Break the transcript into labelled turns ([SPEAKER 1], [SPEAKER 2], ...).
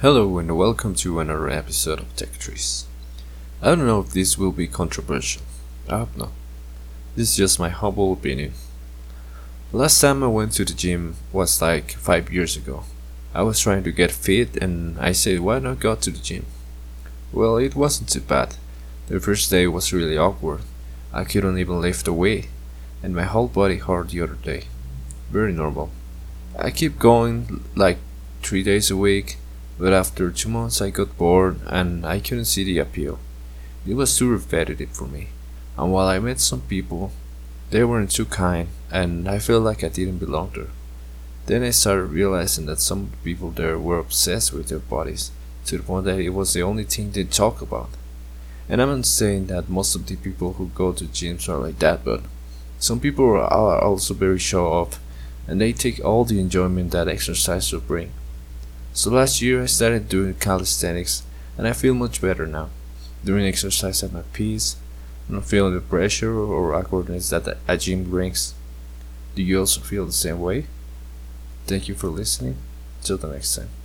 [SPEAKER 1] Hello and welcome to another episode of Tech Trees. I don't know if this will be controversial. I hope not. This is just my humble opinion. Last time I went to the gym was like 5 years ago. I was trying to get fit and I said why not go to the gym? Well, it wasn't too bad. The first day was really awkward. I couldn't even lift a weight and my whole body hurt the other day. Very normal. I keep going like 3 days a week but after two months I got bored and I couldn't see the appeal. It was too repetitive for me. And while I met some people, they weren't too kind and I felt like I didn't belong there. Then I started realizing that some of the people there were obsessed with their bodies to the point that it was the only thing they talk about. And I'm not saying that most of the people who go to gyms are like that, but some people are also very show off and they take all the enjoyment that exercise will bring. So last year I started doing calisthenics and I feel much better now. Doing exercise at my peace, I'm not feeling the pressure or awkwardness that a gym brings. Do you also feel the same way? Thank you for listening. Till the next time.